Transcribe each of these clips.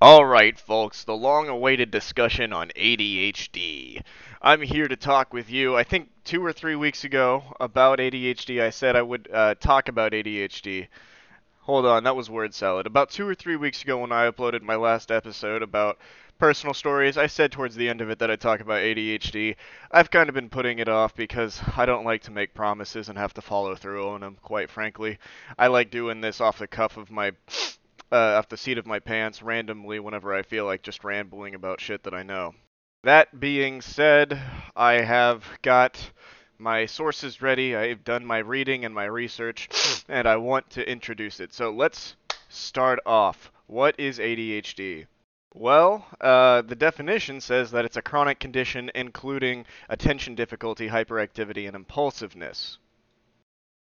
Alright, folks, the long awaited discussion on ADHD. I'm here to talk with you. I think two or three weeks ago about ADHD, I said I would uh, talk about ADHD. Hold on, that was word salad. About two or three weeks ago, when I uploaded my last episode about personal stories, I said towards the end of it that I'd talk about ADHD. I've kind of been putting it off because I don't like to make promises and have to follow through on them, quite frankly. I like doing this off the cuff of my uh, off the seat of my pants randomly whenever I feel like just rambling about shit that I know. That being said, I have got my sources ready. I've done my reading and my research, and I want to introduce it. So let's start off. What is ADHD? Well, uh, the definition says that it's a chronic condition including attention difficulty, hyperactivity, and impulsiveness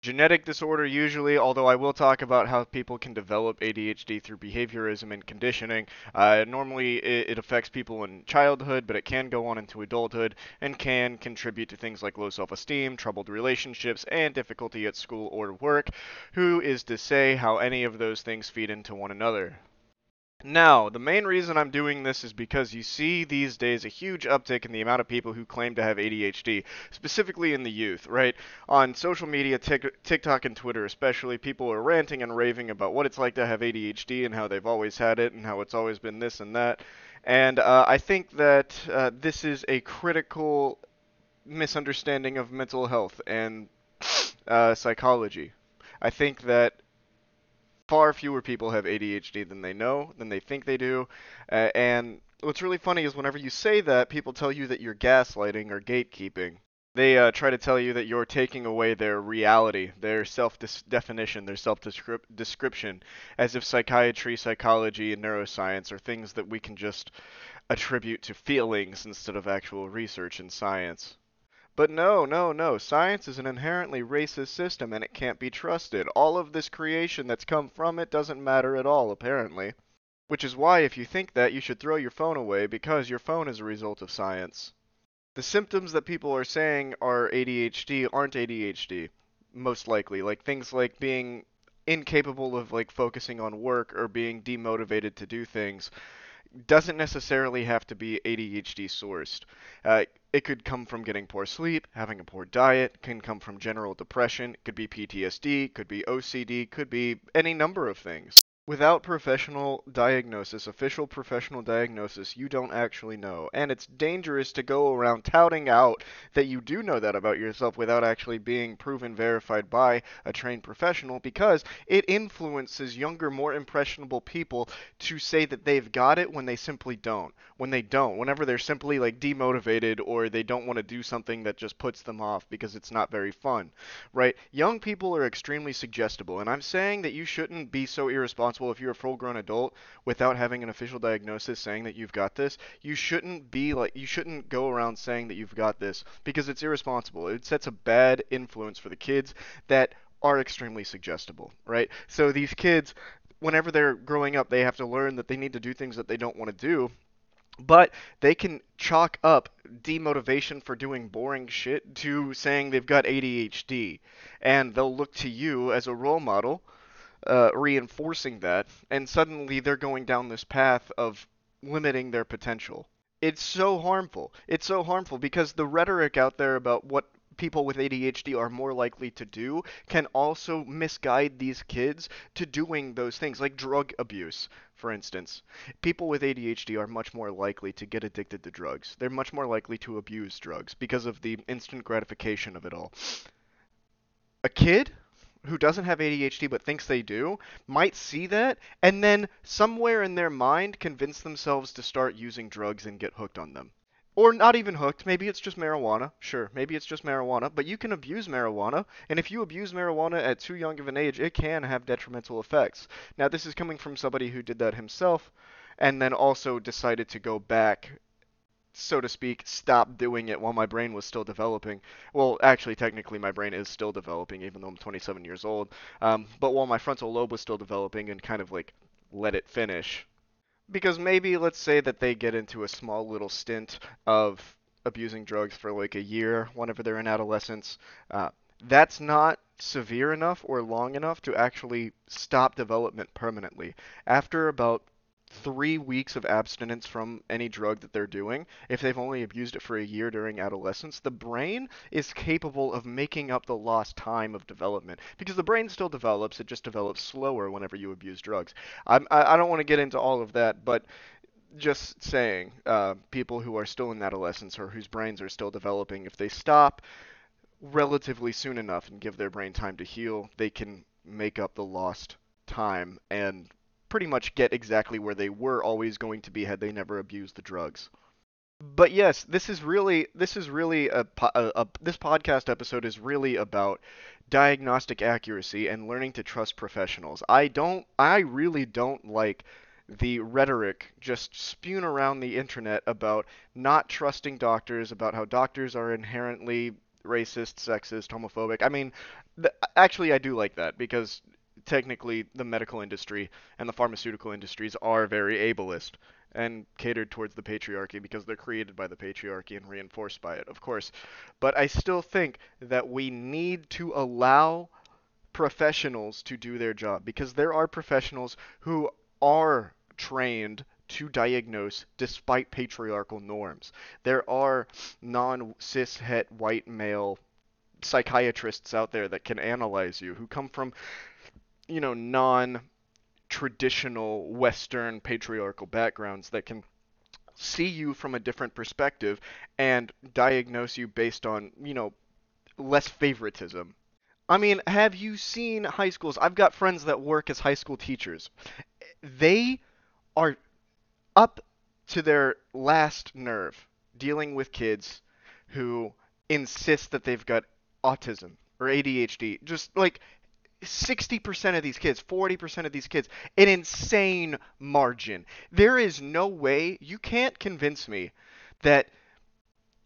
genetic disorder usually, although I will talk about how people can develop ADHD through behaviorism and conditioning. Uh, normally, it, it, affects people in childhood, but it can go on into adulthood and can contribute to things like low self-esteem, troubled relationships, and difficulty at school or work. Who is to say how any of those things feed into one another? Now, the main reason I'm doing this is because you see these days a huge uptick in the amount of people who claim to have ADHD, specifically in the youth, right? On social media, TikTok and Twitter especially, people are ranting and raving about what it's like to have ADHD and how they've always had it and how it's always been this and that. And uh, I think that uh, this is a critical misunderstanding of mental health and uh, psychology. I think that far fewer people have ADHD than they know, than they think they do. Uh, and what's really funny is whenever you say that, people tell you that you're gaslighting or gatekeeping. They uh, try to tell you that you're taking away their reality, their self definition, their self description, as if psychiatry, psychology, and neuroscience are things that we can just attribute to feelings instead of actual research and science. But no, no, no. Science is an inherently racist system and it can't be trusted. All of this creation that's come from it doesn't matter at all, apparently. Which is why, if you think that, you should throw your phone away because your phone is a result of science. The symptoms that people are saying are ADHD aren't ADHD, most likely. Like things like being incapable of like focusing on work or being demotivated to do things doesn't necessarily have to be ADHD sourced. Uh, it could come from getting poor sleep, having a poor diet, can come from general depression, could be PTSD, could be OCD, could be any number of things. Without professional diagnosis, official professional diagnosis, you don't actually know. And it's dangerous to go around touting out that you do know that about yourself without actually being proven verified by a trained professional because it influences younger, more impressionable people to say that they've got it when they simply don't. When they don't. Whenever they're simply like demotivated or they don't want to do something that just puts them off because it's not very fun. Right? Young people are extremely suggestible, and I'm saying that you shouldn't be so irresponsible responsible if you're a full grown adult without having an official diagnosis saying that you've got this. You shouldn't be like you shouldn't go around saying that you've got this because it's irresponsible. It sets a bad influence for the kids that are extremely suggestible, right? So these kids whenever they're growing up, they have to learn that they need to do things that they don't want to do but they can chalk up demotivation for doing boring shit to saying they've got ADHD. And they'll look to you as a role model uh, reinforcing that, and suddenly they're going down this path of limiting their potential. It's so harmful. It's so harmful because the rhetoric out there about what people with ADHD are more likely to do can also misguide these kids to doing those things, like drug abuse, for instance. People with ADHD are much more likely to get addicted to drugs. They're much more likely to abuse drugs because of the instant gratification of it all. A kid who doesn't have ADHD but thinks they do might see that and then somewhere in their mind convince themselves to start using drugs and get hooked on them. Or not even hooked, maybe it's just marijuana. Sure, maybe it's just marijuana, but you can abuse marijuana, and if you abuse marijuana at too young of an age, it can have detrimental effects. Now, this is coming from somebody who did that himself and then also decided to go back so to speak, stop doing it while my brain was still developing. Well, actually, technically, my brain is still developing, even though I'm 27 years old. Um, but while my frontal lobe was still developing and kind of like let it finish. Because maybe, let's say that they get into a small little stint of abusing drugs for like a year whenever they're in adolescence. Uh, that's not severe enough or long enough to actually stop development permanently. After about three weeks of abstinence from any drug that they're doing, if they've only abused it for a year during adolescence, the brain is capable of making up the lost time of development because the brain still develops. It just develops slower whenever you abuse drugs. I'm, I, I don't want to get into all of that, but just saying, uh, people who are still in adolescence or whose brains are still developing, if they stop relatively soon enough and give their brain time to heal, they can make up the lost time and pretty much get exactly where they were always going to be had they never abused the drugs. But yes, this is really this is really a, a, a this podcast episode is really about diagnostic accuracy and learning to trust professionals. I don't I really don't like the rhetoric just spewing around the internet about not trusting doctors, about how doctors are inherently racist, sexist, homophobic. I mean, th- actually, I do like that because technically the medical industry and the pharmaceutical industries are very ableist and catered towards the patriarchy because they're created by the patriarchy and reinforced by it, of course. But I still think that we need to allow professionals to do their job because there are professionals who are trained to diagnose despite patriarchal norms. There are non cis het white male psychiatrists out there that can analyze you who come from you know non traditional western patriarchal backgrounds that can see you from a different perspective and diagnose you based on you know less favoritism I mean, have you seen high schools? I've got friends that work as high school teachers. They are up to their last nerve dealing with kids who insist that they've got autism or ADHD. Just like 60% of these kids, 40% of these kids, an insane margin. There is no way, you can't convince me that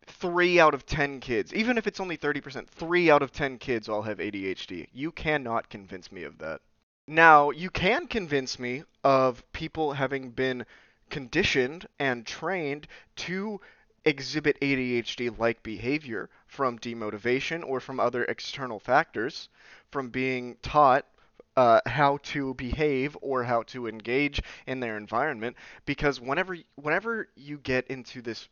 three out of 10 kids, even if it's only 30%, three out of 10 kids all have ADHD. You cannot convince me of that. Now, you can convince me of people having been conditioned and trained to exhibit ADHD like behavior from demotivation or from other external factors, from being taught uh, how to behave or how to engage in their environment. Because whenever whenever you get into this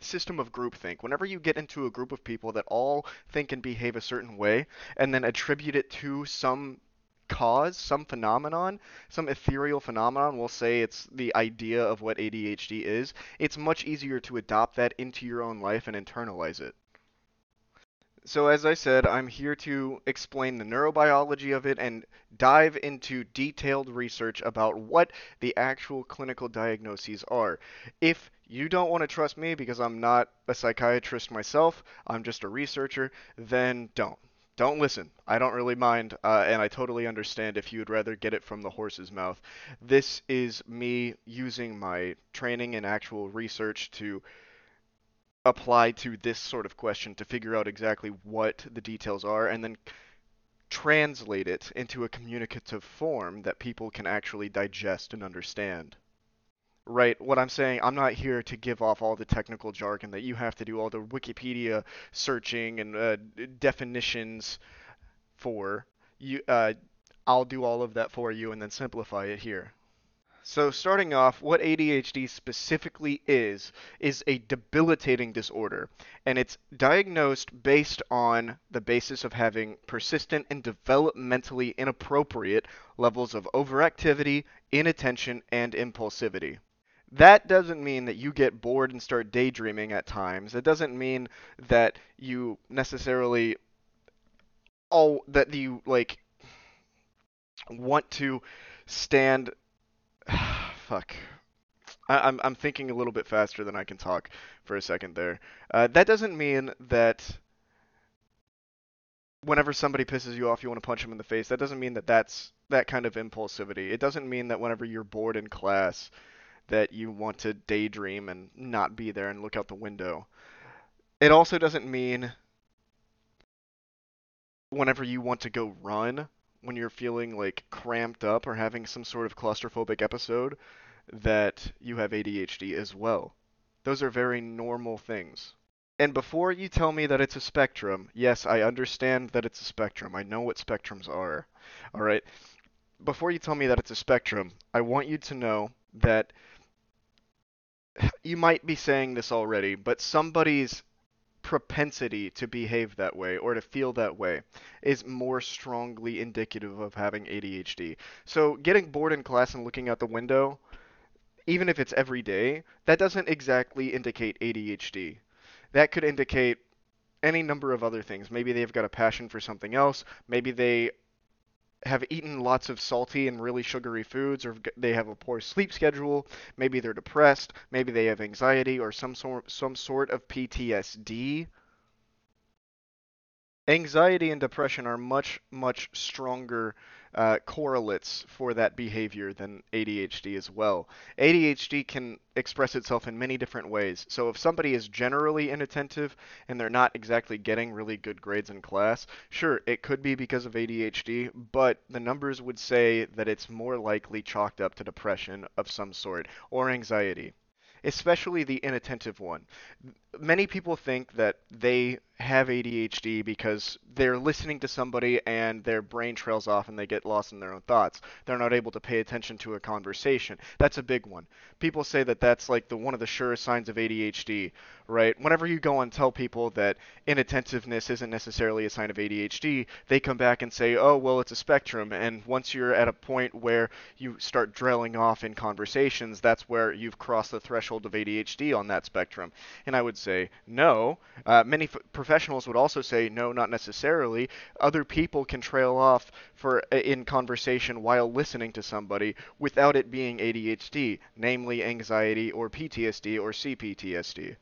system of groupthink, whenever you get into a group of people that all think and behave a certain way, and then attribute it to some cause, some phenomenon, some ethereal phenomenon, we'll say it's the idea of what ADHD is, it's much easier to adopt that into your own life and internalize it. So, as I said, I'm here to explain the neurobiology of it and dive into detailed research about what the actual clinical diagnoses are. If you don't want to trust me because I'm not a psychiatrist myself, I'm just a researcher, then don't don't listen. I don't really mind, uh, and I totally understand if you would rather get it from the horse's mouth. This is me using my training and actual research to apply to this sort of question to figure out exactly what the details are and then translate it into a communicative form that people can actually digest and understand right? What I'm saying, I'm not here to give off all the technical jargon that you have to do all the Wikipedia searching and uh, definitions for. You, uh, I'll do all of that for you and then simplify it here. So, starting off, what ADHD specifically is, is a debilitating disorder, and it's diagnosed based on the basis of having persistent and developmentally inappropriate levels of overactivity, inattention, and impulsivity that doesn't mean that you get bored and start daydreaming at times. It doesn't mean that you necessarily oh that you like want to stand fuck I, I'm I'm thinking a little bit faster than I can talk for a second there. Uh, that doesn't mean that whenever somebody pisses you off, you want to punch them in the face. That doesn't mean that that's that kind of impulsivity. It doesn't mean that whenever you're bored in class, that you want to daydream and not be there and look out the window. It also doesn't mean whenever you want to go run when you're feeling like cramped up or having some sort of claustrophobic episode that you have ADHD as well. Those are very normal things. And before you tell me that it's a spectrum, yes, I understand that it's a spectrum. I know what spectrums are. All right. Before you tell me that it's a spectrum, I want you to know that you might be saying this already, but somebody's propensity to behave that way or to feel that way is more strongly indicative of having ADHD. So getting bored in class and looking out the window, even if it's every day, that doesn't exactly indicate ADHD. That could indicate any number of other things. Maybe they've got a passion for something else. Maybe they have eaten lots of salty and really sugary foods or they have a poor sleep schedule maybe they're depressed maybe they have anxiety or some sort some sort of PTSD anxiety and depression are much much stronger uh, correlates for that behavior than ADHD as well. ADHD can express itself in many different ways. So if somebody is generally inattentive and they're not exactly getting really good grades in class, sure, it could be because of ADHD, but the numbers would say that it's more likely chalked up to depression of some sort or anxiety especially the inattentive one. Many people think that they have ADHD because they're listening to somebody and their brain trails off and they get lost in their own thoughts. They're not able to pay attention to a conversation. That's a big one. People say that that's like the one of the surest signs of ADHD, right? Whenever you go and tell people that inattentiveness isn't necessarily a sign of ADHD, they come back and say, "Oh, well, it's a spectrum." And once you're at a point where you start drilling off in conversations, that's where you've crossed the threshold of ADHD on that spectrum. And I would say, no. Uh, many f- professionals would also say, no, not necessarily. Other people can trail off for uh, in conversation while listening to somebody without it being ADHD, namely anxiety or PTSD or CPTSD.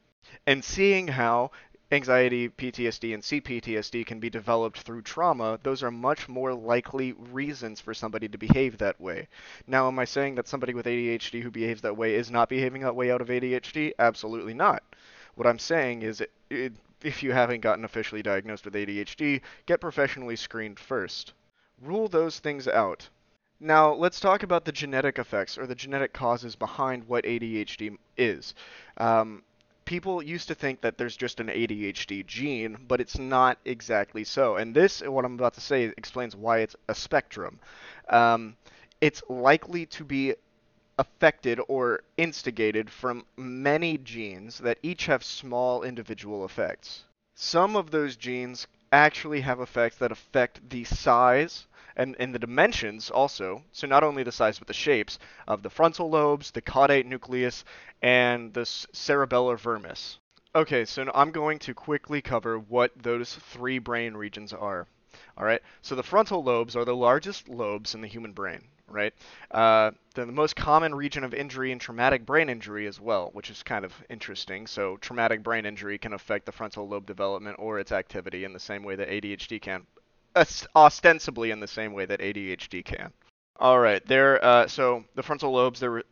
And seeing how anxiety, PTSD, and CPTSD can be developed through trauma, those are much more likely reasons for somebody to behave that way. Now, am I saying that somebody with ADHD who behaves that way is not behaving that way out of ADHD? Absolutely not. What I'm saying is, it, it, if you haven't gotten officially diagnosed with ADHD, get professionally screened first. Rule those things out. Now, let's talk about the genetic effects or the genetic causes behind what ADHD is. Um, people used to think that there's just an ADHD gene, but it's not exactly so. And this, what I'm about to say, explains why it's a spectrum. Um, it's likely to be affected or instigated from many genes that each have small individual effects. Some of those genes actually have effects that affect the size and, and the dimensions also, so not only the size but the shapes of the frontal lobes, the caudate nucleus, and the cerebellar vermis. Okay, so I'm going to quickly cover what those three brain regions are. All right, so the frontal lobes are the largest lobes in the human brain right? Uh, the, most common region of injury and traumatic brain injury as well, which is kind of interesting. So traumatic brain injury can affect the frontal lobe development or its activity in the same way that ADHD can, ostensibly in the same way that ADHD can. All right, there. Uh, so the frontal lobes they're re-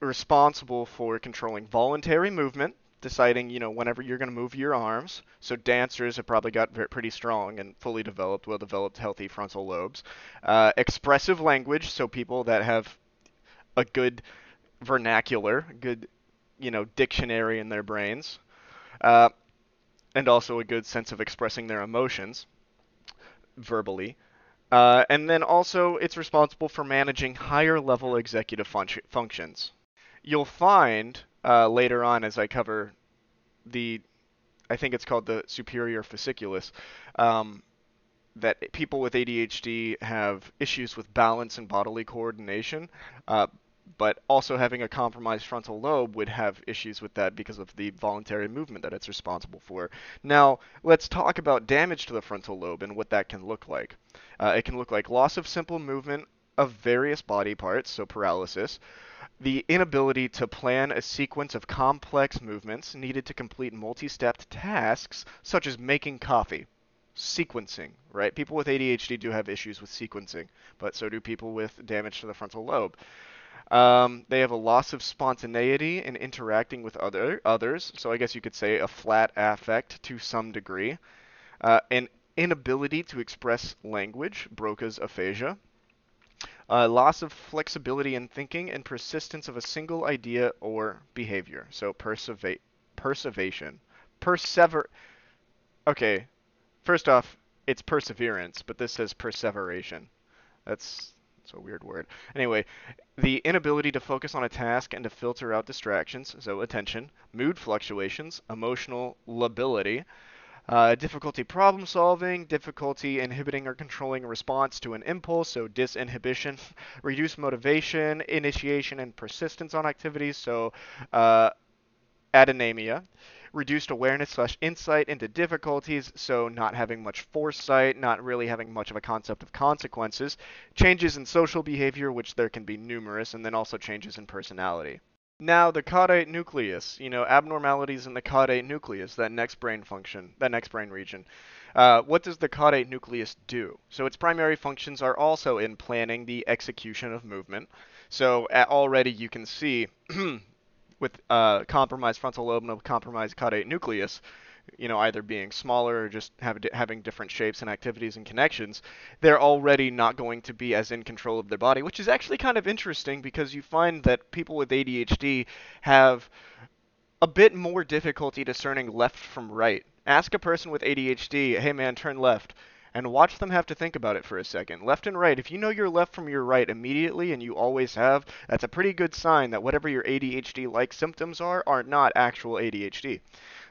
responsible for controlling voluntary movement, deciding, you know, whenever you're going to move your arms. So dancers have probably got very, pretty strong and fully developed, well-developed, healthy frontal lobes. Uh, expressive language, so people that have a good vernacular, good, you know, dictionary in their brains, uh, and also a good sense of expressing their emotions verbally. Uh, and then also, it's responsible for managing higher level executive fun- functions. You'll find uh, later on as I cover the, I think it's called the superior fasciculus, um, that people with ADHD have issues with balance and bodily coordination, uh, but also having a compromised frontal lobe would have issues with that because of the voluntary movement that it's responsible for. Now, let's talk about damage to the frontal lobe and what that can look like. Uh, it can look like loss of simple movement of various body parts, so paralysis, the inability to plan a sequence of complex movements needed to complete multi-stepped tasks such as making coffee. Sequencing right? People with adhd do have issues with sequencing but so do people with damage to the frontal lobe. Um, they have a loss of spontaneity in interacting with other others so i guess you could say a flat affect to some degree. Uh, an inability to express language broca's aphasia uh, loss of flexibility in thinking, and persistence of a single idea or behavior. So perseva- perseveration. Persever. Okay, first off, it's perseverance, but this says perseveration. That's It's a weird word. Anyway, the inability to focus on a task and to filter out distractions, so attention, mood fluctuations, emotional lability, uh, difficulty problem solving, difficulty inhibiting or controlling response to an impulse, so disinhibition, reduced motivation, initiation and persistence on activities, so uh, adynamia, reduced awareness slash insight into difficulties, so not having much foresight, not really having much of a concept of consequences, changes in social behavior, which there can be numerous, and then also changes in personality. Now, the caudate nucleus, you know, abnormalities in the caudate nucleus, that next brain function, that next brain region. Uh, what does the caudate nucleus do? So its primary functions are also in planning the execution of movement. So already you can see with uh, compromised frontal lobe and a compromised caudate nucleus, you know, either being smaller or just have, having different shapes and activities and connections, they're already not going to be as in control of their body, which is actually kind of interesting because you find that people with ADHD have a bit more difficulty discerning left from right. Ask a person with ADHD, hey man, turn left and watch them have to think about it for a second. Left and right, if you know your left from your right immediately and you always have, that's a pretty good sign that whatever your ADHD like symptoms are are not actual ADHD.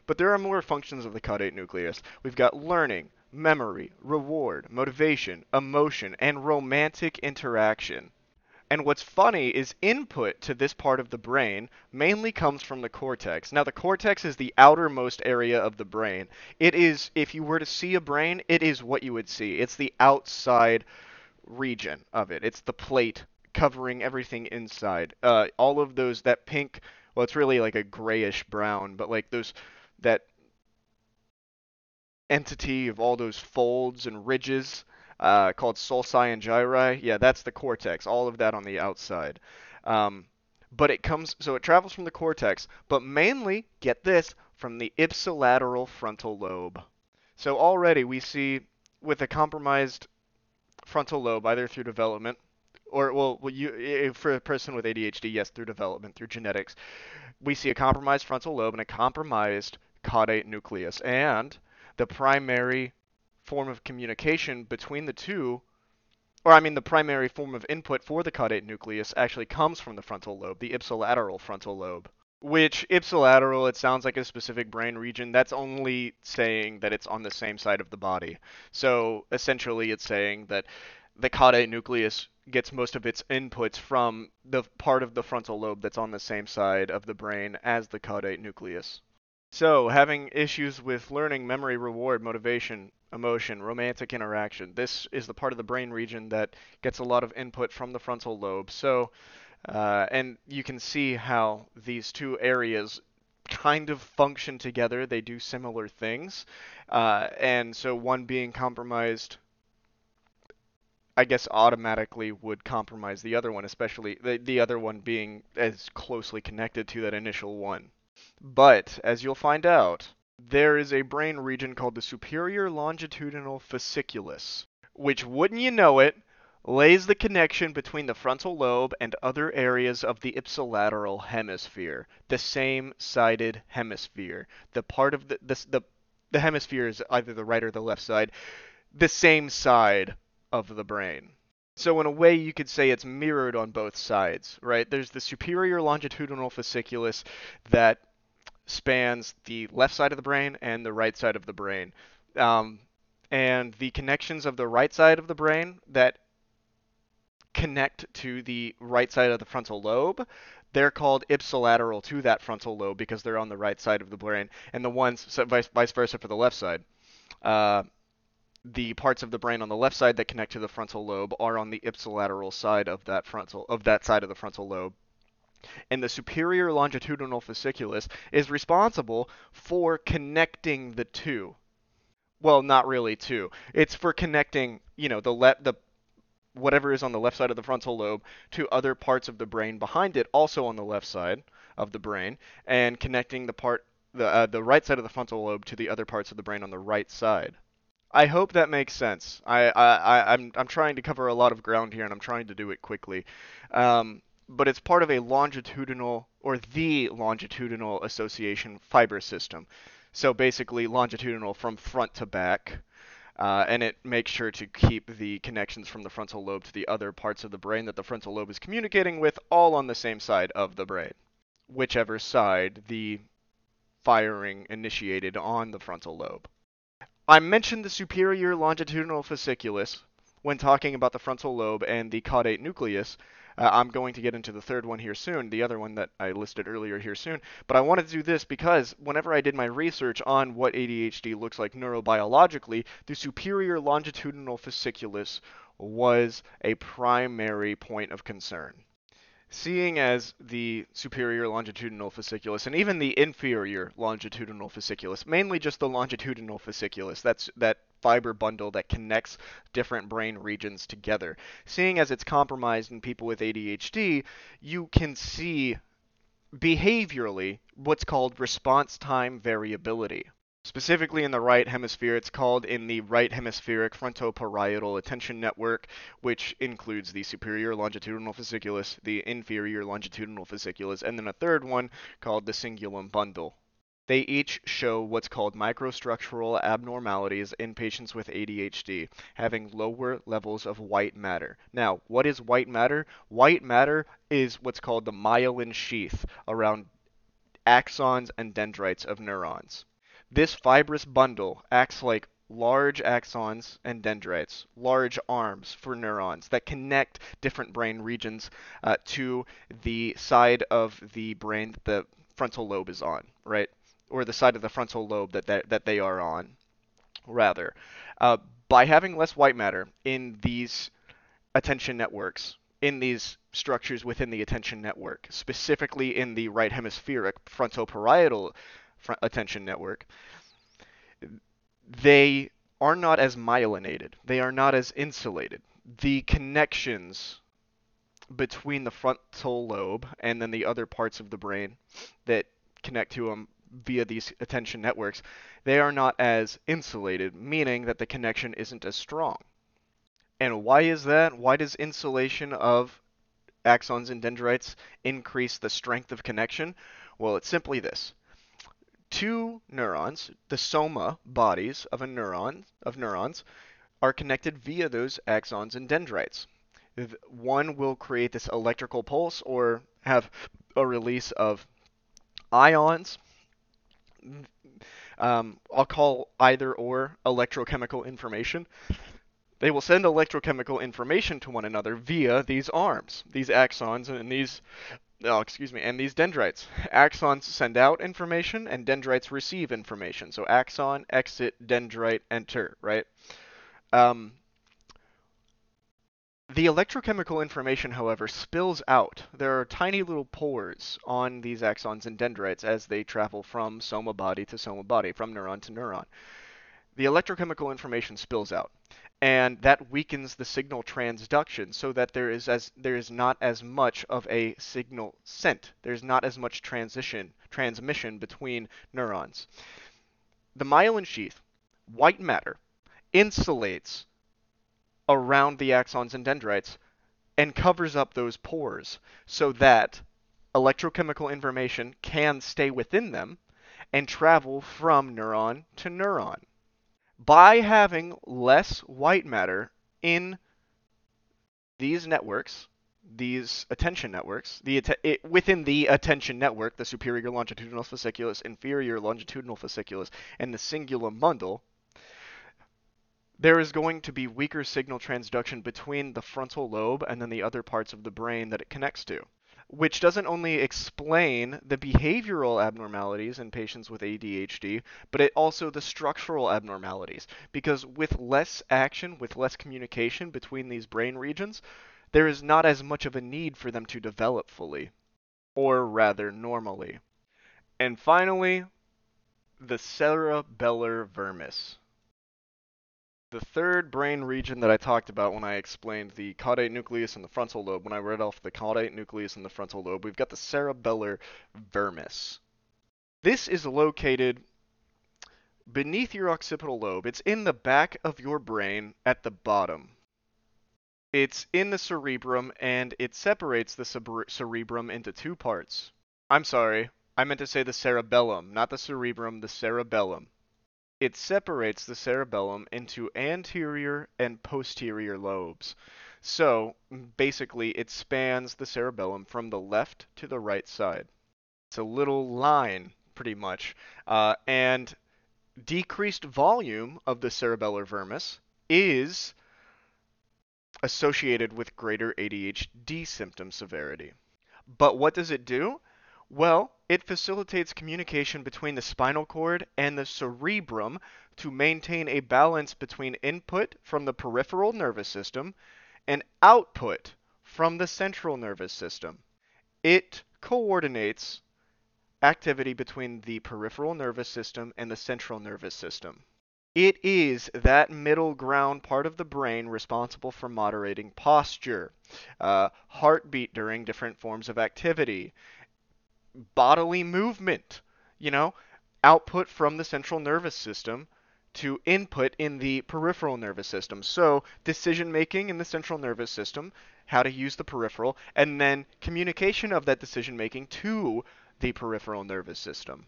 But there are more functions of the caudate nucleus. We've got learning, memory, reward, motivation, emotion, and romantic interaction. And what's funny is input to this part of the brain mainly comes from the cortex. Now, the cortex is the outermost area of the brain. It is, if you were to see a brain, it is what you would see. It's the outside region of it, it's the plate covering everything inside. Uh, all of those, that pink, well, it's really like a grayish brown, but like those that entity of all those folds and ridges uh, called sulci and gyri. Yeah, that's the cortex. All of that on the outside. Um, but it comes, so it travels from the cortex, but mainly, get this, from the ipsilateral frontal lobe. So already we see with a compromised frontal lobe, either through development or well, you for a person with ADHD, yes, through development, through genetics, we see a compromised frontal lobe and a compromised caudate nucleus. And the primary form of communication between the two, or I mean, the primary form of input for the caudate nucleus actually comes from the frontal lobe, the ipsilateral frontal lobe. Which ipsilateral, it sounds like a specific brain region. That's only saying that it's on the same side of the body. So essentially, it's saying that the caudate nucleus gets most of its inputs from the part of the frontal lobe that's on the same side of the brain as the caudate nucleus. So, having issues with learning, memory, reward, motivation, emotion, romantic interaction. This is the part of the brain region that gets a lot of input from the frontal lobe. So, uh, and you can see how these two areas kind of function together. They do similar things. Uh, and so, one being compromised I guess automatically would compromise the other one, especially the, the other one being as closely connected to that initial one. But, as you'll find out, there is a brain region called the superior longitudinal fasciculus, which, wouldn't you know it, lays the connection between the frontal lobe and other areas of the ipsilateral hemisphere, the same sided hemisphere. The part of the, the, the, the hemisphere is either the right or the left side, the same side of the brain. So in a way you could say it's mirrored on both sides, right? There's the superior longitudinal fasciculus that spans the left side of the brain and the right side of the brain. Um, and the connections of the right side of the brain that connect to the right side of the frontal lobe, they're called ipsilateral to that frontal lobe because they're on the right side of the brain, and the ones so vice, vice versa for the left side. Uh, the parts of the brain on the left side that connect to the frontal lobe are on the ipsilateral side of that frontal of that side of the frontal lobe. And the superior longitudinal fasciculus is responsible for connecting the two. Well, not really two. It's for connecting, you know, the le- the whatever is on the left side of the frontal lobe to other parts of the brain behind it, also on the left side of the brain, and connecting the part the uh, the right side of the frontal lobe to the other parts of the brain on the right side. I hope that makes sense. I, I, I'm, I'm trying to cover a lot of ground here, and I'm trying to do it quickly. Um, but it's part of a longitudinal, or the longitudinal association fiber system. So basically, longitudinal from front to back. Uh, and it makes sure to keep the connections from the frontal lobe to the other parts of the brain that the frontal lobe is communicating with all on the same side of the brain, whichever side the firing initiated on the frontal lobe. I mentioned the superior longitudinal fasciculus when talking about the frontal lobe and the caudate nucleus. Uh, I'm going to get into the third one here soon, the other one that I listed earlier here soon. But I wanted to do this because whenever I did my research on what ADHD looks like neurobiologically, the superior longitudinal fasciculus was a primary point of concern seeing as the superior longitudinal fasciculus and even the inferior longitudinal fasciculus, mainly just the longitudinal fasciculus, that's that fiber bundle that connects different brain regions together. Seeing as it's compromised in people with ADHD, you can see behaviorally what's called response time variability. Specifically in the right hemisphere, it's called in the right hemispheric frontoparietal attention network, which includes the superior longitudinal fasciculus, the inferior longitudinal fasciculus, and then a third one called the cingulum bundle. They each show what's called microstructural abnormalities in patients with ADHD, having lower levels of white matter. Now, what is white matter? White matter is what's called the myelin sheath around axons and dendrites of neurons. This fibrous bundle acts like large axons and dendrites, large arms for neurons that connect different brain regions uh, to the side of the brain that the frontal lobe is on, right? Or the side of the frontal lobe that that, that they are on, rather. Uh, by having less white matter in these attention networks, in these structures within the attention network, specifically in the right hemispheric frontoparietal attention network, they are not as myelinated. They are not as insulated. The connections between the frontal lobe and then the other parts of the brain that connect to them via these attention networks, they are not as insulated, meaning that the connection isn't as strong. And why is that? Why does insulation of axons and dendrites increase the strength of connection? Well, it's simply this two neurons, the soma bodies of a neuron of neurons, are connected via those axons and dendrites. One will create this electrical pulse or have a release of ions. Um, I'll call either or electrochemical information. They will send electrochemical information to one another via these arms, these axons and these oh, excuse me, and these dendrites. Axons send out information and dendrites receive information. So axon, exit, dendrite, enter, right? Um, the electrochemical information, however, spills out. There are tiny little pores on these axons and dendrites as they travel from soma body to soma body, from neuron to neuron. The electrochemical information spills out and that weakens the signal transduction so that there is as there is not as much of a signal sent. There's not as much transition transmission between neurons. The myelin sheath, white matter, insulates around the axons and dendrites and covers up those pores so that electrochemical information can stay within them and travel from neuron to neuron. By having less white matter in these networks, these attention networks, the it, within the attention network, the superior longitudinal fasciculus, inferior longitudinal fasciculus, and the cingulum bundle, there is going to be weaker signal transduction between the frontal lobe and then the other parts of the brain that it connects to which doesn't only explain the behavioral abnormalities in patients with ADHD, but it also the structural abnormalities. Because with less action, with less communication between these brain regions, there is not as much of a need for them to develop fully, or rather normally. And finally, the cerebellar vermis. The third brain region that I talked about when I explained the caudate nucleus and the frontal lobe, when I read off the caudate nucleus and the frontal lobe, we've got the cerebellar vermis. This is located beneath your occipital lobe. It's in the back of your brain at the bottom. It's in the cerebrum and it separates the cerebrum into two parts. I'm sorry, I meant to say the cerebellum, not the cerebrum, the cerebellum. It separates the cerebellum into anterior and posterior lobes. So basically, it spans the cerebellum from the left to the right side. It's a little line, pretty much. Uh, and decreased volume of the cerebellar vermis is associated with greater ADHD symptom severity. But what does it do? Well, it facilitates communication between the spinal cord and the cerebrum to maintain a balance between input from the peripheral nervous system and output from the central nervous system. It coordinates activity between the peripheral nervous system and the central nervous system. It is that middle ground part of the brain responsible for moderating posture, uh, heartbeat during different forms of activity, bodily movement, you know, output from the central nervous system to input in the peripheral nervous system. So, decision making in the central nervous system, how to use the peripheral, and then communication of that decision making to the peripheral nervous system.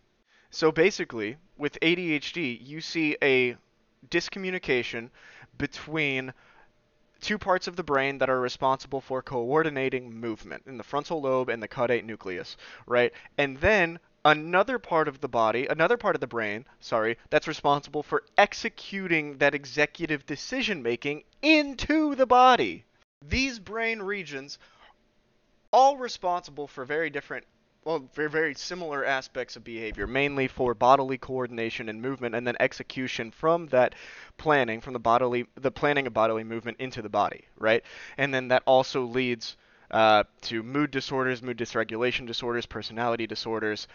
So basically, with ADHD, you see a discommunication between two parts of the brain that are responsible for coordinating movement in the frontal lobe and the caudate nucleus, right? And then another part of the body, another part of the brain, sorry, that's responsible for executing that executive decision making into the body. These brain regions all responsible for very different well, very, very similar aspects of behavior, mainly for bodily coordination and movement, and then execution from that planning, from the bodily, the planning of bodily movement into the body, right? And then that also leads uh, to mood disorders, mood dysregulation disorders, personality disorders,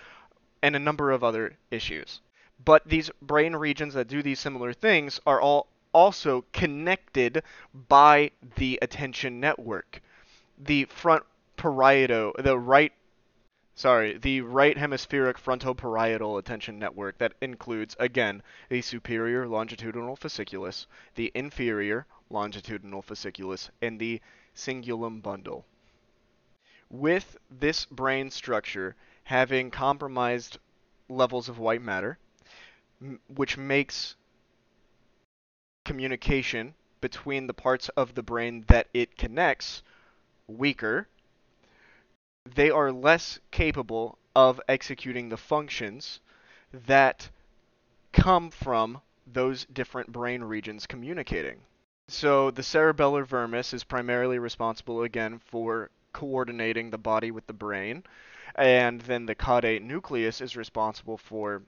and a number of other issues. But these brain regions that do these similar things are all also connected by the attention network. The front parieto, the right sorry, the right hemispheric frontoparietal attention network that includes, again, the superior longitudinal fasciculus, the inferior longitudinal fasciculus, and the cingulum bundle. With this brain structure having compromised levels of white matter, which makes communication between the parts of the brain that it connects weaker, they are less capable of executing the functions that come from those different brain regions communicating. So the cerebellar vermis is primarily responsible again for coordinating the body with the brain, and then the caudate nucleus is responsible for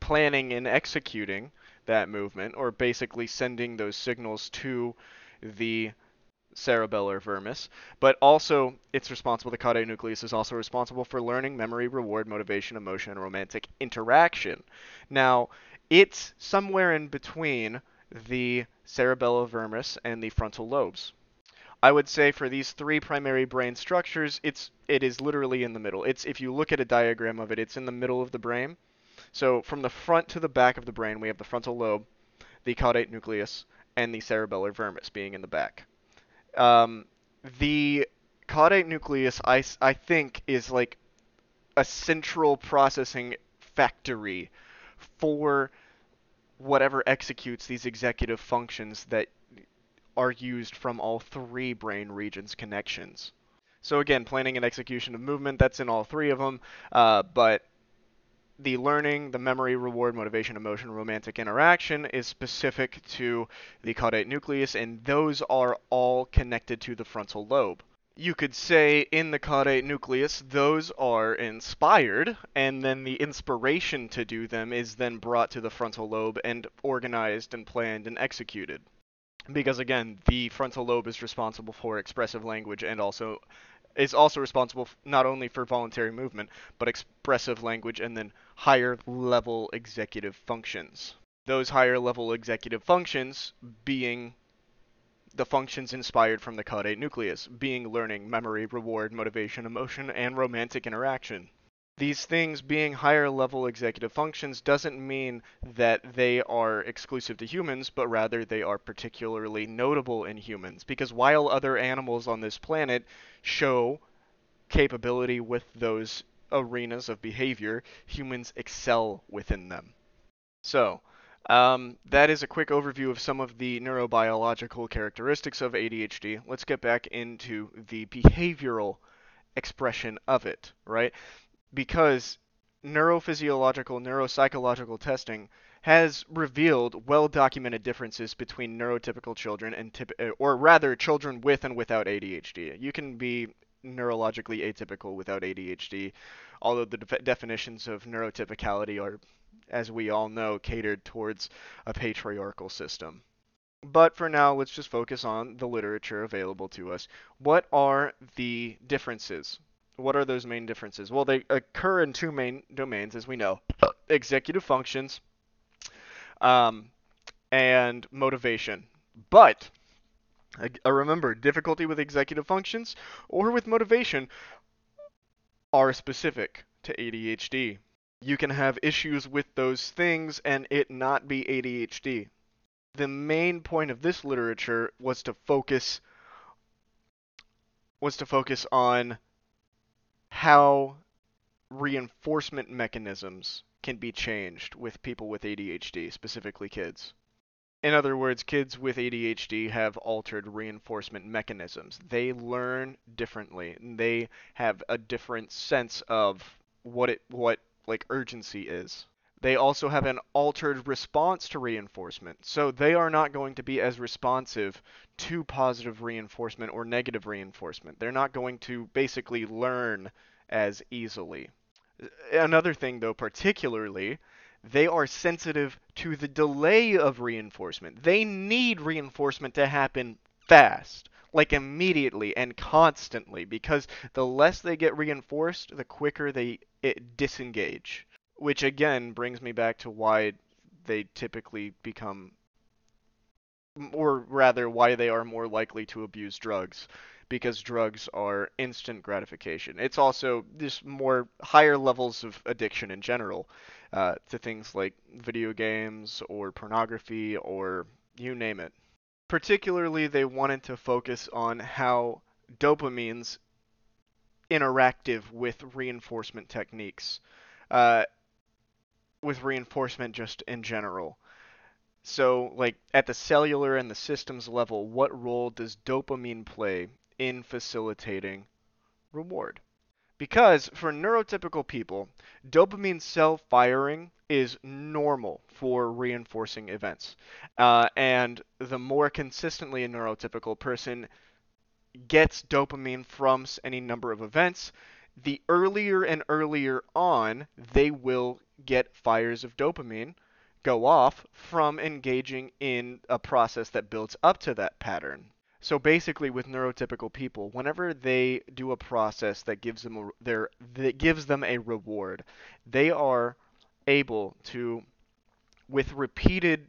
planning and executing that movement, or basically sending those signals to the cerebellar vermis, but also it's responsible, the caudate nucleus is also responsible for learning, memory, reward, motivation, emotion, and romantic interaction. Now, it's somewhere in between the cerebellar vermis and the frontal lobes. I would say for these three primary brain structures, it's it is literally in the middle. It's if you look at a diagram of it, it's in the middle of the brain. So from the front to the back of the brain, we have the frontal lobe, the caudate nucleus, and the cerebellar vermis being in the back. Um, the caudate nucleus, I, I think, is like a central processing factory for whatever executes these executive functions that are used from all three brain regions connections. So again, planning and execution of movement, that's in all three of them, uh, but the learning, the memory, reward, motivation, emotion, romantic interaction is specific to the caudate nucleus, and those are all connected to the frontal lobe. You could say in the caudate nucleus, those are inspired, and then the inspiration to do them is then brought to the frontal lobe and organized and planned and executed. Because again, the frontal lobe is responsible for expressive language and also is also responsible not only for voluntary movement, but expressive language and then higher level executive functions. Those higher level executive functions being the functions inspired from the caudate nucleus, being learning, memory, reward, motivation, emotion, and romantic interaction. These things being higher level executive functions doesn't mean that they are exclusive to humans, but rather they are particularly notable in humans. Because while other animals on this planet show capability with those arenas of behavior, humans excel within them. So, Um, that is a quick overview of some of the neurobiological characteristics of ADHD. Let's get back into the behavioral expression of it, right? Because neurophysiological, neuropsychological testing has revealed well-documented differences between neurotypical children and typ- uh, or rather children with and without ADHD. You can be neurologically atypical without ADHD, although the def- definitions of neurotypicality are as we all know catered towards a patriarchal system. But for now, let's just focus on the literature available to us. What are the differences? What are those main differences? Well, they occur in two main domains, as we know executive functions um, and motivation. But uh, remember, difficulty with executive functions or with motivation are specific to ADHD. You can have issues with those things and it not be ADHD. The main point of this literature was to focus was to focus on how reinforcement mechanisms can be changed with people with ADHD, specifically kids. In other words, kids with ADHD have altered reinforcement mechanisms. They learn differently. They have a different sense of what it what like urgency is. They also have an altered response to reinforcement. So they are not going to be as responsive to positive reinforcement or negative reinforcement. They're not going to basically learn as easily. Another thing, though, particularly, they are sensitive to the delay of reinforcement. They need reinforcement to happen fast, like immediately and constantly, because the less they get reinforced, the quicker they disengage. Which again brings me back to why they typically become, or rather, why they are more likely to abuse drugs because drugs are instant gratification. It's also just more higher levels of addiction in general uh, to things like video games or pornography or you name it. Particularly, they wanted to focus on how dopamines interactive with reinforcement techniques, uh, with reinforcement just in general. So, like at the cellular and the systems level, what role does dopamine play in facilitating reward. Because for neurotypical people, dopamine cell firing is normal for reinforcing events. Uh, and the more consistently a neurotypical person gets dopamine from any number of events, the earlier and earlier on they will get fires of dopamine go off from engaging in a process that builds up to that pattern. So basically, with neurotypical people, whenever they do a process that gives them a, their that gives them a reward, they are able to, with repeated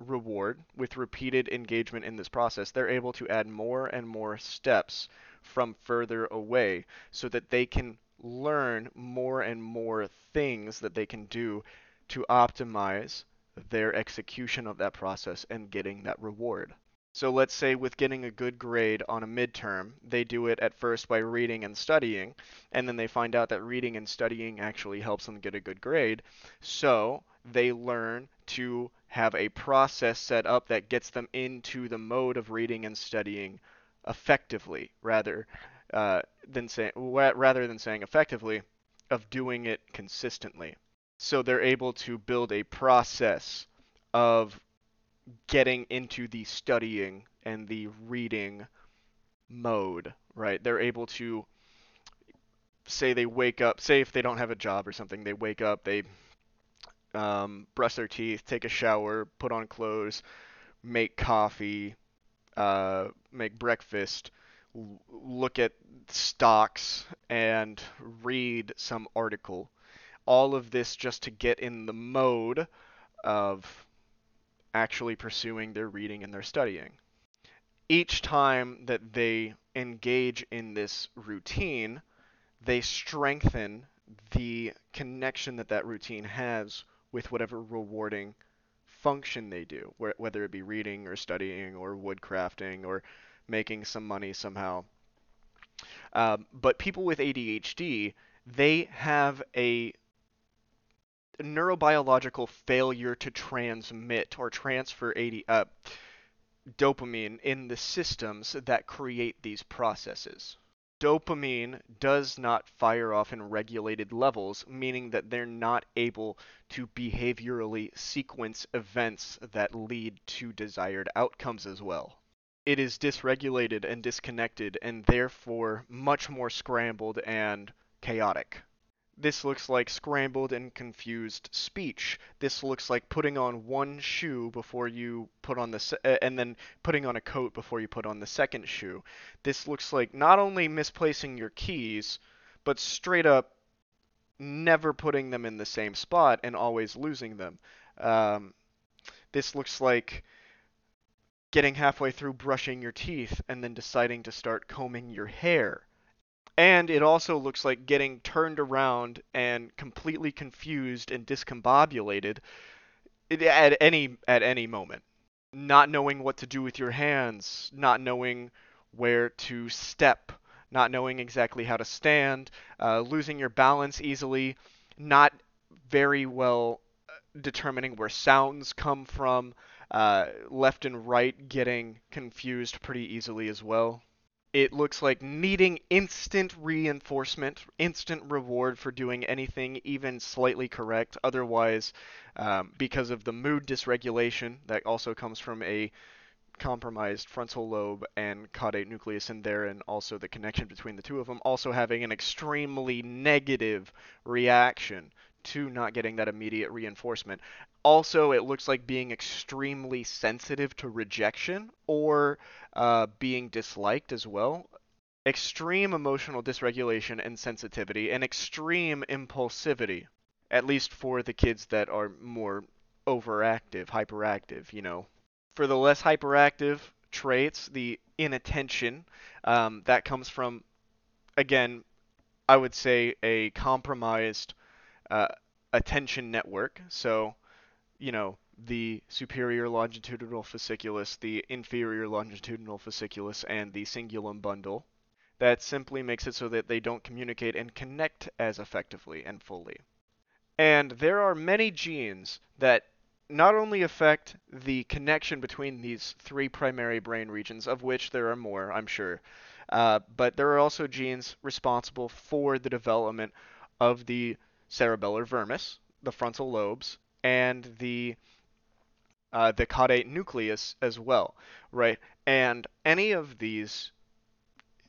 reward, with repeated engagement in this process, they're able to add more and more steps from further away, so that they can learn more and more things that they can do to optimize their execution of that process and getting that reward. So let's say with getting a good grade on a midterm, they do it at first by reading and studying, and then they find out that reading and studying actually helps them get a good grade. So they learn to have a process set up that gets them into the mode of reading and studying effectively, rather uh, than say, rather than saying effectively, of doing it consistently. So they're able to build a process of getting into the studying and the reading mode, right? They're able to say they wake up, say if they don't have a job or something, they wake up, they um, brush their teeth, take a shower, put on clothes, make coffee, uh, make breakfast, look at stocks, and read some article. All of this just to get in the mode of actually pursuing their reading and their studying. Each time that they engage in this routine, they strengthen the connection that that routine has with whatever rewarding function they do, whether it be reading or studying or woodcrafting or making some money somehow. Um, but people with ADHD, they have a neurobiological failure to transmit or transfer AD, uh, dopamine in the systems that create these processes. Dopamine does not fire off in regulated levels, meaning that they're not able to behaviorally sequence events that lead to desired outcomes as well. It is dysregulated and disconnected, and therefore much more scrambled and chaotic. This looks like scrambled and confused speech. This looks like putting on one shoe before you put on the se- uh, and then putting on a coat before you put on the second shoe. This looks like not only misplacing your keys, but straight up never putting them in the same spot and always losing them. Um, this looks like getting halfway through brushing your teeth and then deciding to start combing your hair and it also looks like getting turned around and completely confused and discombobulated at any at any moment. Not knowing what to do with your hands not knowing where to step not knowing exactly how to stand uh, losing your balance easily not very well uh, determining where sounds come from uh, left and right getting confused pretty easily as well it looks like needing instant reinforcement, instant reward for doing anything even slightly correct. Otherwise, um, because of the mood dysregulation that also comes from a compromised frontal lobe and caudate nucleus in there, and also the connection between the two of them, also having an extremely negative reaction to not getting that immediate reinforcement. Also, it looks like being extremely sensitive to rejection or uh, being disliked as well. Extreme emotional dysregulation and sensitivity, and extreme impulsivity, at least for the kids that are more overactive, hyperactive, you know. For the less hyperactive traits, the inattention, um, that comes from, again, I would say a compromised uh, attention network. So, you know, the superior longitudinal fasciculus, the inferior longitudinal fasciculus, and the cingulum bundle. That simply makes it so that they don't communicate and connect as effectively and fully. And there are many genes that not only affect the connection between these three primary brain regions, of which there are more, I'm sure, uh, but there are also genes responsible for the development of the cerebellar vermis, the frontal lobes, and the uh, the caudate nucleus as well, right? And any of these,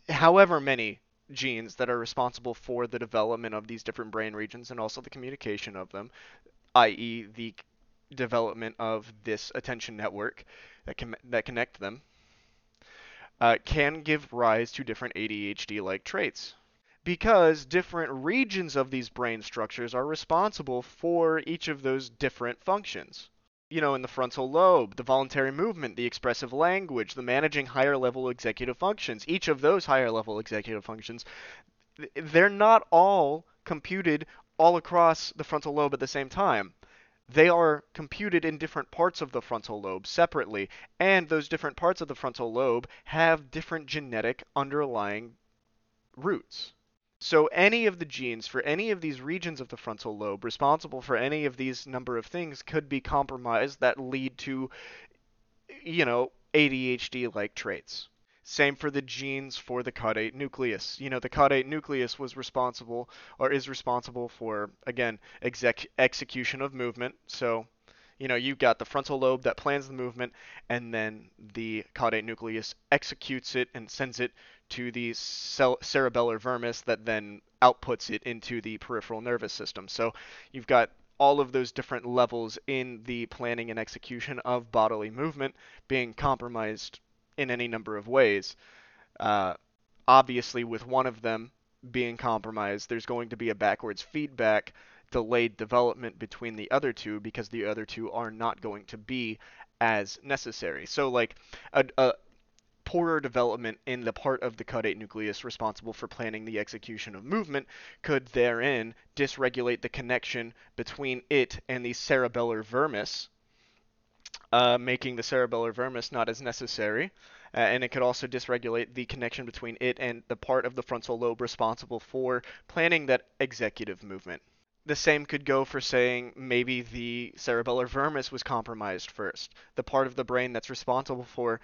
however many genes that are responsible for the development of these different brain regions and also the communication of them, i.e., the development of this attention network that can that connect them, uh, can give rise to different ADHD-like traits because different regions of these brain structures are responsible for each of those different functions. You know, in the frontal lobe, the voluntary movement, the expressive language, the managing higher level executive functions, each of those higher level executive functions, they're not all computed all across the frontal lobe at the same time. They are computed in different parts of the frontal lobe separately, and those different parts of the frontal lobe have different genetic underlying roots. So any of the genes for any of these regions of the frontal lobe responsible for any of these number of things could be compromised that lead to you know ADHD like traits. Same for the genes for the caudate nucleus. You know, the caudate nucleus was responsible or is responsible for again exec- execution of movement. So you know, you've got the frontal lobe that plans the movement, and then the caudate nucleus executes it and sends it to the cerebellar vermis that then outputs it into the peripheral nervous system. So you've got all of those different levels in the planning and execution of bodily movement being compromised in any number of ways. Uh, obviously, with one of them being compromised, there's going to be a backwards feedback delayed development between the other two because the other two are not going to be as necessary. So, like, a, a, poorer development in the part of the caudate nucleus responsible for planning the execution of movement could therein dysregulate the connection between it and the cerebellar vermis, uh, making the cerebellar vermis not as necessary. Uh, and it could also dysregulate the connection between it and the part of the frontal lobe responsible for planning that executive movement. the same could go for saying maybe the cerebellar vermis was compromised first, the part of the brain that's responsible for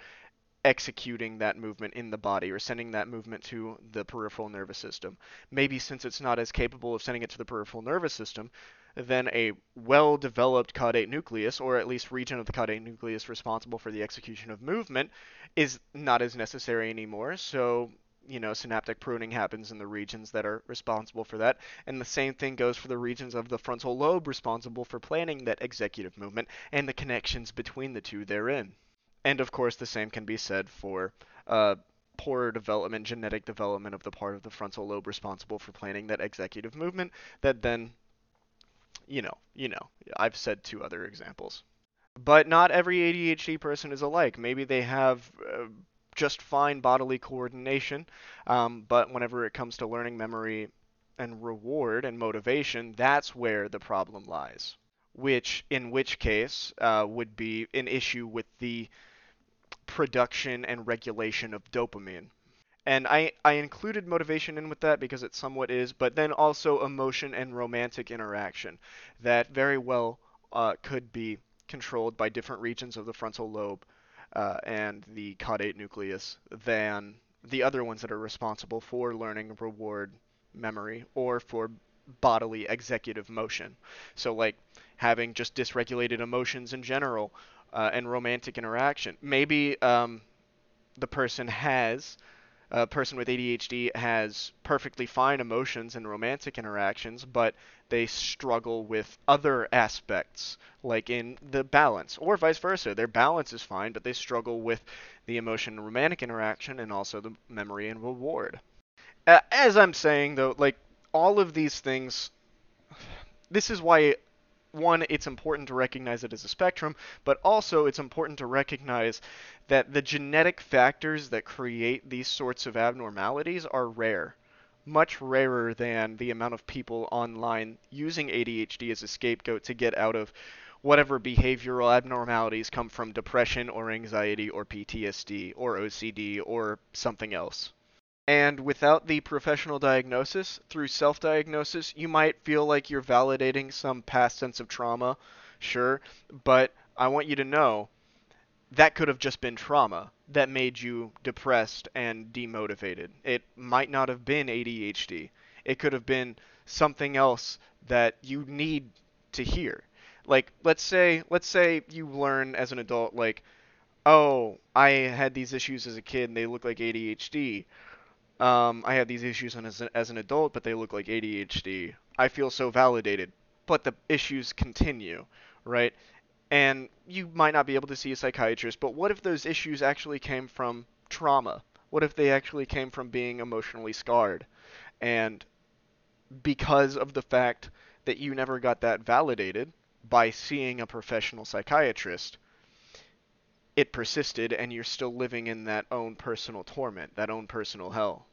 executing that movement in the body or sending that movement to the peripheral nervous system. Maybe since it's not as capable of sending it to the peripheral nervous system, then a well developed caudate nucleus, or at least region of the caudate nucleus responsible for the execution of movement, is not as necessary anymore. So, you know, synaptic pruning happens in the regions that are responsible for that. And the same thing goes for the regions of the frontal lobe responsible for planning that executive movement and the connections between the two therein. And of course, the same can be said for uh, poorer development, genetic development of the part of the frontal lobe responsible for planning that executive movement that then, you know, you know, I've said two other examples. But not every ADHD person is alike. Maybe they have uh, just fine bodily coordination, um, but whenever it comes to learning memory and reward and motivation, that's where the problem lies. Which, in which case, uh, would be an issue with the production and regulation of dopamine. And I, I included motivation in with that because it somewhat is, but then also emotion and romantic interaction that very well uh, could be controlled by different regions of the frontal lobe uh, and the caudate nucleus than the other ones that are responsible for learning, reward, memory, or for bodily executive motion. So, like having just dysregulated emotions in general, uh, and romantic interaction. Maybe um, the person has a person with ADHD has perfectly fine emotions and romantic interactions, but they struggle with other aspects, like in the balance, or vice versa. Their balance is fine, but they struggle with the emotion and romantic interaction and also the memory and reward. As I'm saying, though, like all of these things, this is why one, it's important to recognize it as a spectrum, but also it's important to recognize that the genetic factors that create these sorts of abnormalities are rare. Much rarer than the amount of people online using ADHD as a scapegoat to get out of whatever behavioral abnormalities come from depression or anxiety or PTSD or OCD or something else. And without the professional diagnosis, through self diagnosis, you might feel like you're validating some past sense of trauma, sure, but I want you to know that could have just been trauma that made you depressed and demotivated. It might not have been ADHD. It could have been something else that you need to hear. Like let's say let's say you learn as an adult like oh, I had these issues as a kid and they look like ADHD um, I have these issues as an, as an adult, but they look like ADHD. I feel so validated, but the issues continue, right? And you might not be able to see a psychiatrist, but what if those issues actually came from trauma? What if they actually came from being emotionally scarred? And because of the fact that you never got that validated by seeing a professional psychiatrist, it persisted and you're still living in that own personal torment, that own personal hell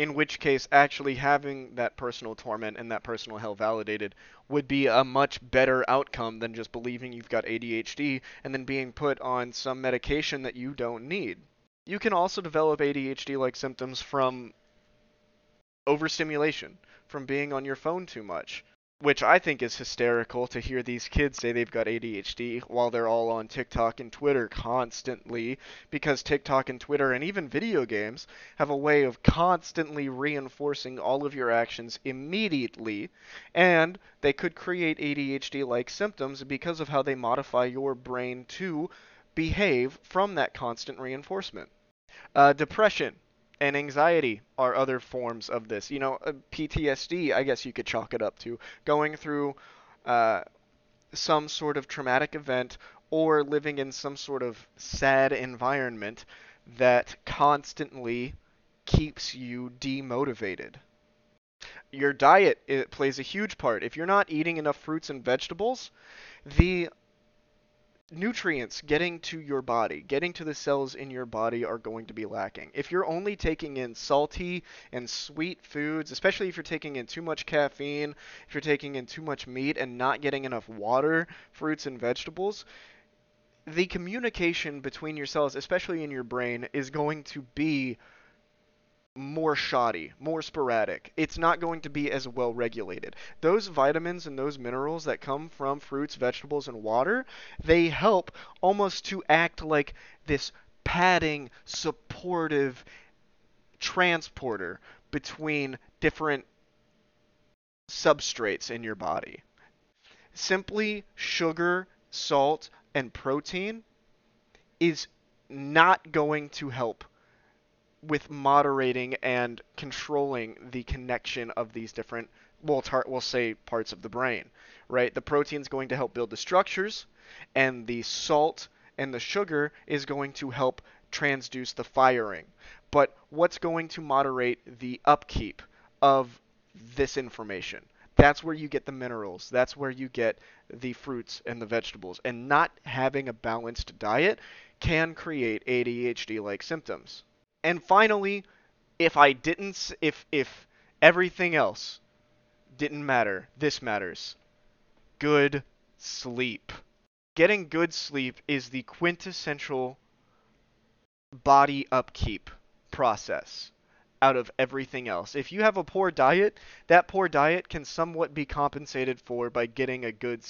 in which case actually having that personal torment and that personal hell validated would be a much better outcome than just believing you've got ADHD and then being put on some medication that you don't need. You can also develop ADHD like symptoms from overstimulation, from being on your phone too much, which I think is hysterical to hear these kids say they've got ADHD while they're all on TikTok and Twitter constantly because TikTok and Twitter and even video games have a way of constantly reinforcing all of your actions immediately and they could create ADHD like symptoms because of how they modify your brain to behave from that constant reinforcement. Uh, depression and anxiety are other forms of this. You know, uh, PTSD, I guess you could chalk it up to going through uh, some sort of traumatic event or living in some sort of sad environment that constantly keeps you demotivated. Your diet plays a huge part. If you're not eating enough fruits and vegetables, the nutrients getting to your body, getting to the cells in your body are going to be lacking. If you're only taking in salty and sweet foods, especially if you're taking in too much caffeine, if you're taking in too much meat and not getting enough water, fruits and vegetables, the communication between your cells, especially in your brain, is going to be more shoddy, more sporadic. It's not going to be as well regulated. Those vitamins and those minerals that come from fruits, vegetables, and water, they help almost to act like this padding, supportive transporter between different substrates in your body. Simply sugar, salt, and protein is not going to help with moderating and controlling the connection of these different we'll, tar- we'll say parts of the brain right? The protein's going to help build the structures and the salt and the sugar is going to help transduce the firing. But what's going to moderate the upkeep of this information? That's where you get the minerals. That's where you get the fruits and the vegetables. And not having a balanced diet can create ADHD like symptoms and finally, if I didn't, if if everything else didn't matter, this matters. Good sleep. Getting good sleep is the quintessential body upkeep process out of everything else. If you have a poor diet, that poor diet can somewhat be compensated for by getting a good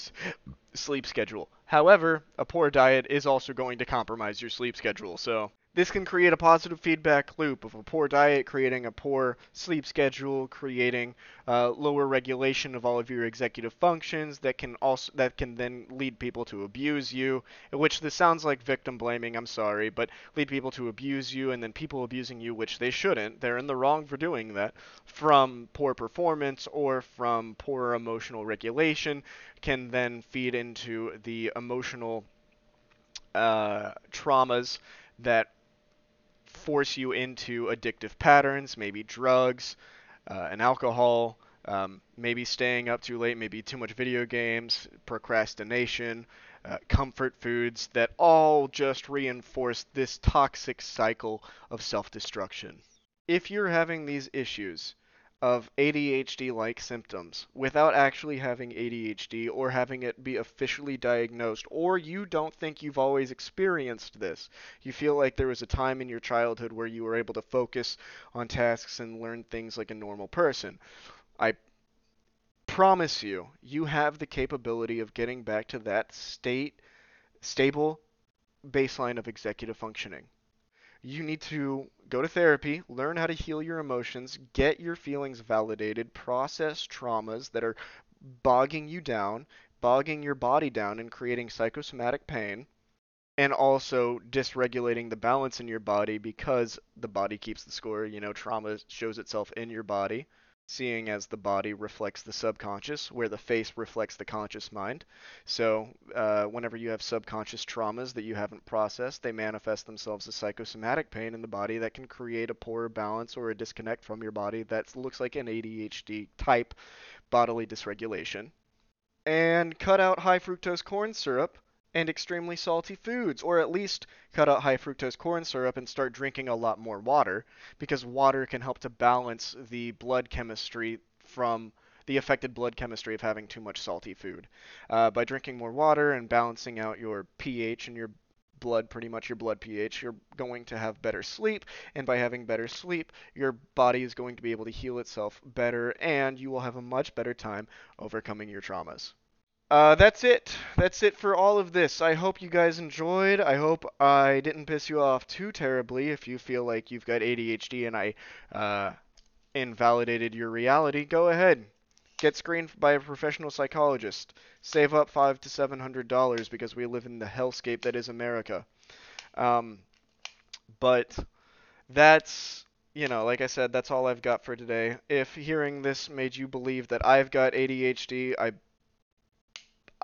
sleep schedule. However, a poor diet is also going to compromise your sleep schedule. So, this can create a positive feedback loop of a poor diet creating a poor sleep schedule, creating uh, lower regulation of all of your executive functions that can also that can then lead people to abuse you. Which this sounds like victim blaming. I'm sorry, but lead people to abuse you, and then people abusing you, which they shouldn't. They're in the wrong for doing that. From poor performance or from poor emotional regulation, can then feed into the emotional uh, traumas that force you into addictive patterns, maybe drugs uh, and alcohol, um, maybe staying up too late, maybe too much video games, procrastination, uh, comfort foods that all just reinforce this toxic cycle of self destruction. If you're having these issues, of ADHD like symptoms without actually having ADHD or having it be officially diagnosed, or you don't think you've always experienced this. You feel like there was a time in your childhood where you were able to focus on tasks and learn things like a normal person. I promise you, you have the capability of getting back to that state, stable baseline of executive functioning you need to go to therapy, learn how to heal your emotions, get your feelings validated, process traumas that are bogging you down, bogging your body down, and creating psychosomatic pain, and also dysregulating the balance in your body because the body keeps the score. You know, trauma shows itself in your body seeing as the body reflects the subconscious, where the face reflects the conscious mind. So, uh, whenever you have subconscious traumas that you haven't processed, they manifest themselves as psychosomatic pain in the body that can create a poor balance or a disconnect from your body that looks like an ADHD type bodily dysregulation. And cut out high fructose corn syrup and extremely salty foods, or at least cut out high fructose corn syrup and start drinking a lot more water, because water can help to balance the blood chemistry from the affected blood chemistry of having too much salty food. Uh, by drinking more water and balancing out your pH and your blood, pretty much your blood pH, you're going to have better sleep, and by having better sleep, your body is going to be able to heal itself better, and you will have a much better time overcoming your traumas. Uh, that's it. That's it for all of this. I hope you guys enjoyed. I hope I didn't piss you off too terribly if you feel like you've got ADHD and I uh, invalidated your reality. Go ahead. Get screened by a professional psychologist. Save up five to seven hundred dollars because we live in the hellscape that is America. Um, but that's you know, like I said, that's all I've got for today. If hearing this made you believe that I've got ADHD, I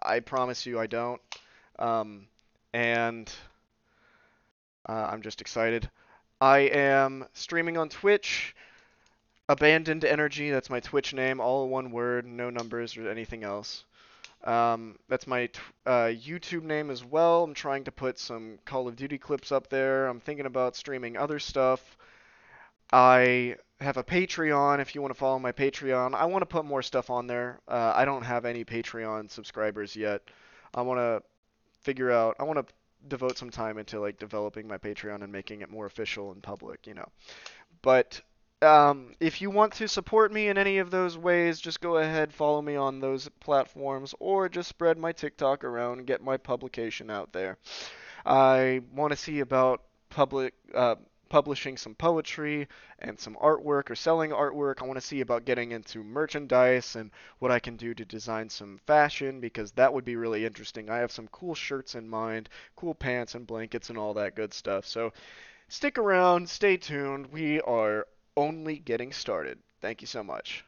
I promise you I don't. Um, and uh, I'm just excited. I am streaming on Twitch. Abandoned Energy, that's my Twitch name, all one word, no numbers or anything else. Um, that's my uh, YouTube name as well. I'm trying to put some Call of Duty clips up there. I'm thinking about streaming other stuff. I have a Patreon if you want to follow my Patreon. I want to put more stuff on there. Uh, I don't have any Patreon subscribers yet. I want to figure out. I want to devote some time into like developing my Patreon and making it more official and public, you know. But um, if you want to support me in any of those ways, just go ahead, follow me on those platforms, or just spread my TikTok around get my publication out there. I want to see about public uh, publishing some poetry and some artwork or selling artwork. I want to see about getting into merchandise and what I can do to design some fashion because that would be really interesting. I have some cool shirts in mind, cool pants and blankets and all that good stuff. So stick around, stay tuned. We are only getting started. Thank you so much.